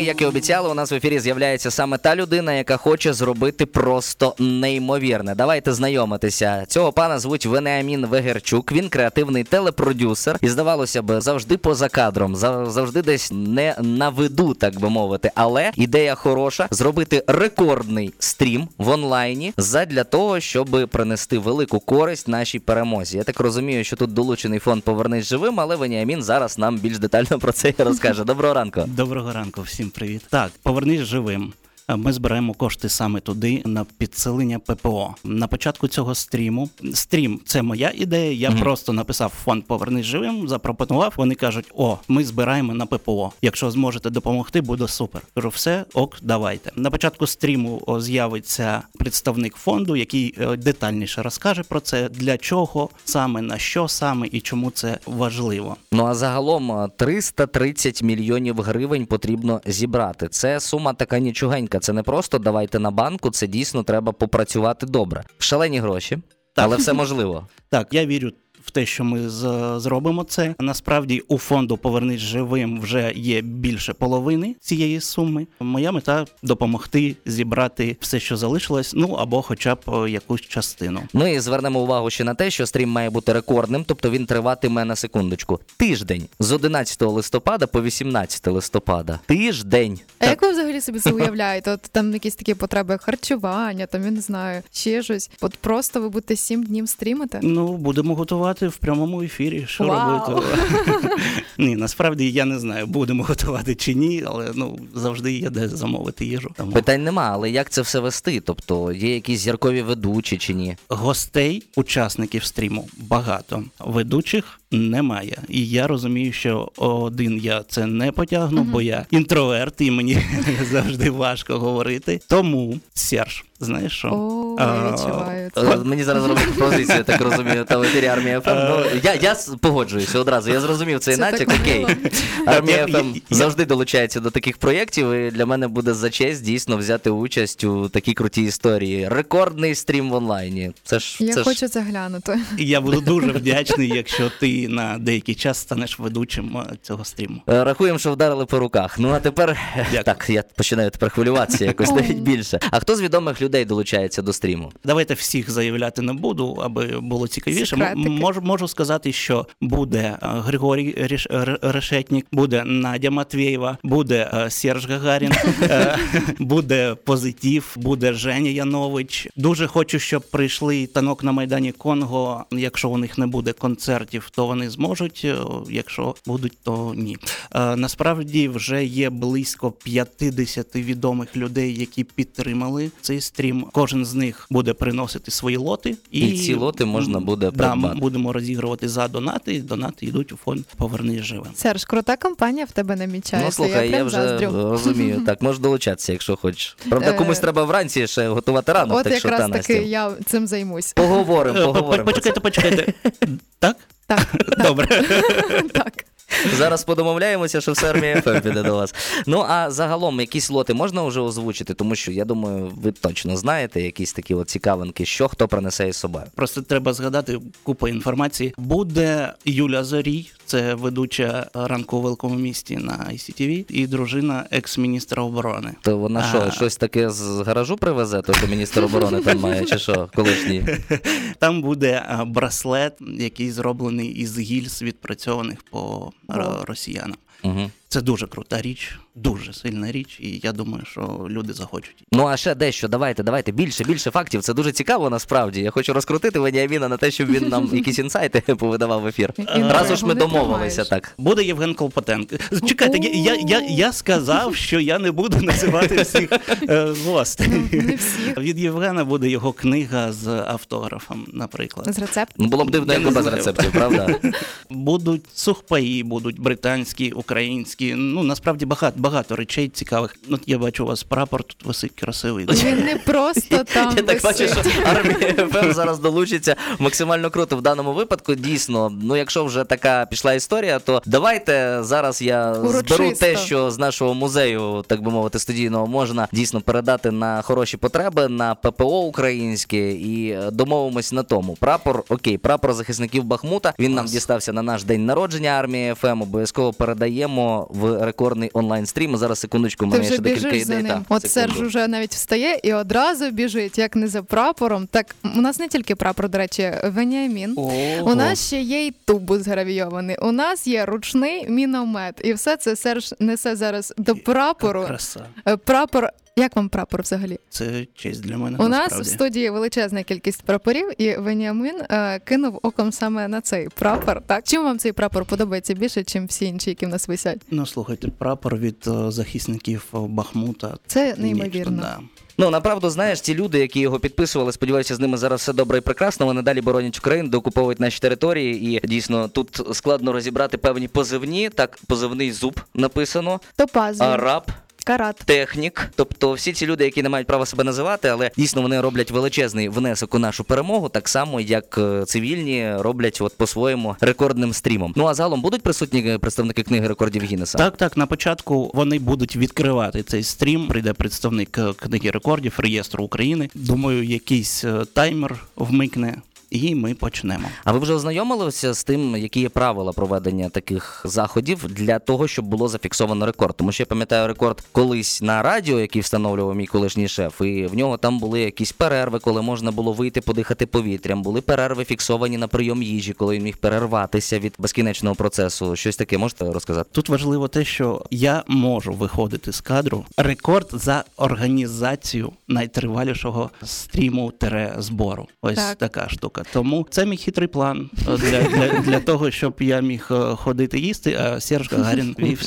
Як і обіцяли, у нас в ефірі з'являється саме та людина, яка хоче зробити просто неймовірне. Давайте знайомитися. Цього пана звуть Веneамін Вегерчук. Він креативний телепродюсер. І здавалося б, завжди поза кадром, зав- завжди десь не на виду, так би мовити. Але ідея хороша зробити рекордний стрім в онлайні задля того, щоб принести велику користь нашій перемозі. Я так розумію, що тут долучений фонд Повернись живим, але Веніамін зараз нам більш детально про це розкаже. Доброго ранку. Доброго ранку, всім привіт. Так, повернись живим. Е, Ми збираємо кошти саме туди на підсилення ППО. На початку цього стріму. Стрім це моя ідея. Я Мгм. просто написав фонд Повернись живим, запропонував. Вони кажуть: о, ми збираємо на ППО. Якщо зможете допомогти, буде супер. Кажу, все, ок, давайте. На початку стріму з'явиться представник фонду, який е, детальніше розкаже про це, для чого саме, на що саме і чому це важливо. Ну а загалом а, 330 мільйонів гривень потрібно зібрати. Це сума така нічогенька. Це не просто давайте на банку, це дійсно треба попрацювати добре. Шалені гроші, але все можливо. Так, я вірю в те, що ми з- зробимо це. Насправді у фонду Повернись живим вже є більше половини цієї суми. Моя мета допомогти зібрати все, що залишилось, ну або хоча б е, якусь частину. Ну і звернемо увагу ще на те, що стрім має бути рекордним, тобто він триватиме на секундочку. Тиждень з 11 листопада по 18 листопада. Тиждень. А як ви взагалі собі це уявляєте? От там якісь такі потреби харчування, там я не знаю, ще щось. От просто ви будете сім днів стрімити? Ну, будемо готувати в прямому ефірі. Що Вау! робити? ні, насправді я не знаю, будемо готувати чи ні, але ну завжди є де замовити їжу. Тому Питань нема, але як це все вести? Тобто є якісь зіркові ведучі чи ні? Гостей, учасників стріму багато, ведучих немає. І я розумію, що один я це не потягну, бо я інтроверт, і мені завжди важко говорити. Тому Серж, знаєш що? О, А, відчуваю Е. Мені зараз робить пропозицію, я так розумію, та в ефірі армія ФМ. Ну, я, я погоджуюся одразу. Я зрозумів цей Це натяк. Окей. Армія ФМ я- завжди долучається до таких проєктів, і для мене буде за честь дійсно взяти участь у такій крутій історії. Рекордний стрім в онлайні. Це ж Я це хочу ж це глянути. Я буду дуже вдячний, якщо ти на деякий час станеш ведучим е, цього стріму. Е, Рахуємо, що вдарили по руках. Ну а тепер Дякую. так, я починаю тепер хвилюватися якось навіть більше. А хто з відомих людей долучається до стріму? Давайте всіх заявляти не буду, аби було цікавіше. М- Можу, можу сказати, що буде е, Григорій Ріш- Решетнік, буде Надя Матвєєва, буде е, Серж Гагарін, е, буде позитив, буде Женя Янович. Дуже хочу, щоб прийшли танок на майдані Конго. Якщо у них не буде концертів, то вони зможуть. е, Якщо будуть, то ні. Е, Насправді вже є близько 50 відомих людей, які підтримали цей стрім. Кожен з них буде приносити свої лоти, І ці лоти можна буде да, придбати. будемо розігрувати за донати. і Донати йдуть у фонд Повернись живим. Серж, крута компанія в тебе намічається. Ну слухай, я, я вже заздрю. розумію. Так, можеш долучатися, якщо хочеш. Правда, Е, комусь треба вранці ще готувати ранок, От так що та таки Настя. я цим займусь. Поговоримо, поговоримо. Почекайте, почекайте. Так? Так, Добре. так. Зараз подомовляємося, що все армія ФМ піде до вас. Ну а загалом якісь лоти можна вже озвучити, тому що я думаю, ви точно знаєте якісь такі от цікавинки, що хто принесе із собою. Просто треба згадати купу інформації. Буде Юля Зорій, це ведуча ранку у великому місті на ICTV, і дружина екс-міністра оборони. То вона що, А. щось таке з гаражу привезе, то що міністр оборони там має, чи що, колишній? Там буде браслет, який зроблений із гільз, відпрацьованих по р- росіянам. Угу. Це дуже крута річ, дуже сильна річ, і я думаю, що люди захочуть. Ну а ще дещо, давайте, давайте більше, більше фактів. Це дуже цікаво насправді. Я хочу розкрутити Веніаміна на те, щоб він нам якісь інсайти повидавав в ефір. Разу ж ми домовилися так. Буде Євген Колпотенко. Чекайте, я, я, я, я сказав, що я не буду називати всіх е, гостей. Ну. Від Євгена буде його книга з автографом, наприклад. З рецептом. Ну було б дивно, якби без рецептів, правда? Будуть сухпаї, будуть британські, українські, такі, ну насправді багато багато речей цікавих. Ну, я бачу, у вас прапор тут висить красивий. Він не просто там Я так бачу, що армія ФМ зараз долучиться максимально круто в даному випадку. Дійсно, ну якщо вже така пішла історія, то давайте зараз я зберу те, що з нашого музею, так би мовити, студійного можна дійсно передати на хороші потреби, на ППО українське і е, домовимось на тому. Прапор, окей, прапор захисників Бахмута. Він нам дістався на наш день народження армії ФМ. Обов'язково передаємо в рекордний онлайн стрім. Зараз секундочку, мене ще декілька ідей. Та, От. Серж уже навіть встає і одразу біжить, як не за прапором. Так у нас не тільки прапор, до речі, Веніамін. У нас ще є й тубус гравійований. У нас є ручний міномет, і все це Серж несе зараз до прапору. Краса. Е, Прапор. Як вам прапор взагалі? Це честь для мене. У нас в студії величезна кількість прапорів, і Веніамін е, кинув оком саме на цей прапор. Так чим вам цей прапор подобається більше, ніж всі інші, які в нас висять? Ну слухайте, прапор від е, захисників е, Бахмута. Це неймовірно. да. Ну направду знаєш, ті люди, які його підписували, сподіваюся, з ними зараз все добре і прекрасно. Вони далі боронять Україну, доокуповують наші території. І дійсно тут складно розібрати певні позивні. Так, позивний зуб написано, Топазовий, араб. Карат. Технік, тобто всі ці люди, які не мають права себе називати, але дійсно вони роблять величезний внесок у нашу перемогу, так само як е, цивільні роблять от по-своєму рекордним стрімом. Ну а загалом будуть присутні е, представники книги рекордів Гіннеса? Так, так, на початку вони будуть відкривати цей стрім. Прийде представник е, книги рекордів реєстру України. Думаю, якийсь таймер вмикне, і ми почнемо. А ви вже ознайомилися з тим, які є правила проведення таких заходів для того, щоб було зафіксовано рекорд? Тому що я пам'ятаю рекорд колись на радіо, який встановлював мій колишній шеф, і в нього там були якісь перерви, коли можна було вийти подихати повітрям. Були перерви фіксовані на прийом їжі, коли він міг перерватися від безкінечного процесу. Щось таке можете розказати? Тут важливо те, що я можу виходити з кадру. Рекорд за організацію найтривалішого стріму тере збору. Ось Так. така штука. Тому це мій хитрий план е, для, для, для того, щоб я міг е, ходити їсти, а Серж Гагарін вів.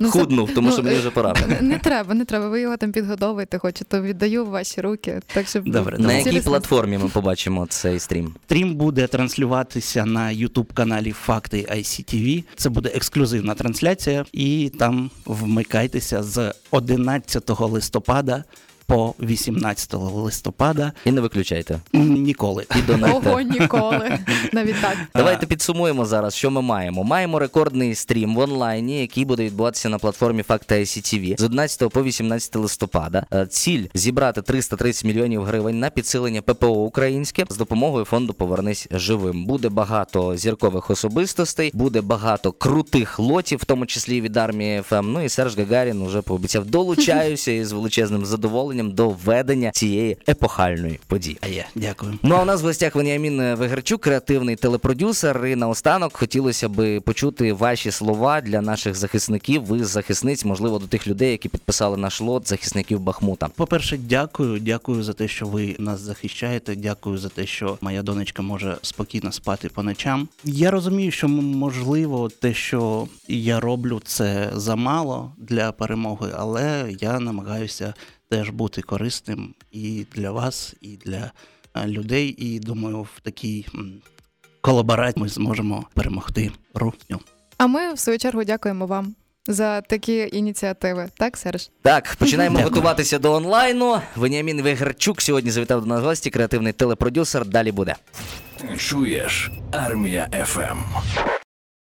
Ну, Худнув, тому ну, що мені е, вже пора. Не, не треба, не треба. Ви його там підгодовуєте, хочете, віддаю в ваші руки. Так щоб Добре, На якій цілісно. платформі ми побачимо цей стрім? Стрім буде транслюватися на youtube каналі Факти ICTV. Це буде ексклюзивна трансляція, і там вмикайтеся з 11 листопада по 18 листопада. І не виключайте. Ніколи. І донайте. Ого, ніколи. Навіть так. Давайте підсумуємо зараз, що ми маємо. Маємо рекордний стрім в онлайні, який буде відбуватися на платформі Факти ICTV з 11 по 18 листопада. Е, Ціль зібрати 330 мільйонів гривень на підсилення ППО українське з допомогою фонду Повернись живим. Буде багато зіркових особистостей, буде багато крутих лотів, в тому числі від армії ФМ. Ну і Серж Гагарін уже пообіцяв долучаюся із величезним задоволенням до ведення цієї епохальної події. А я дякую. Ну а у нас в гостях Веніамін Вегерчук, креативний телепродюсер. І наостанок хотілося би почути ваші слова для наших захисників. Ви захисниць, можливо, до тих людей, які підписали наш лот захисників Бахмута. По-перше, дякую, дякую за те, що ви нас захищаєте. Дякую за те, що моя донечка може спокійно спати по ночам. Я розумію, що можливо те, що я роблю, це замало для перемоги, але я намагаюся теж бути корисним і для вас, і для е, людей. І думаю, в такій колаборації ми зможемо перемогти русню. А ми, в свою чергу, дякуємо вам за такі ініціативи. Так, Серж? Так, починаємо Дякую. готуватися до онлайну. Веніамін Вегерчук сьогодні завітав до нас гості, креативний телепродюсер. Далі буде. Чуєш, армія ФМ.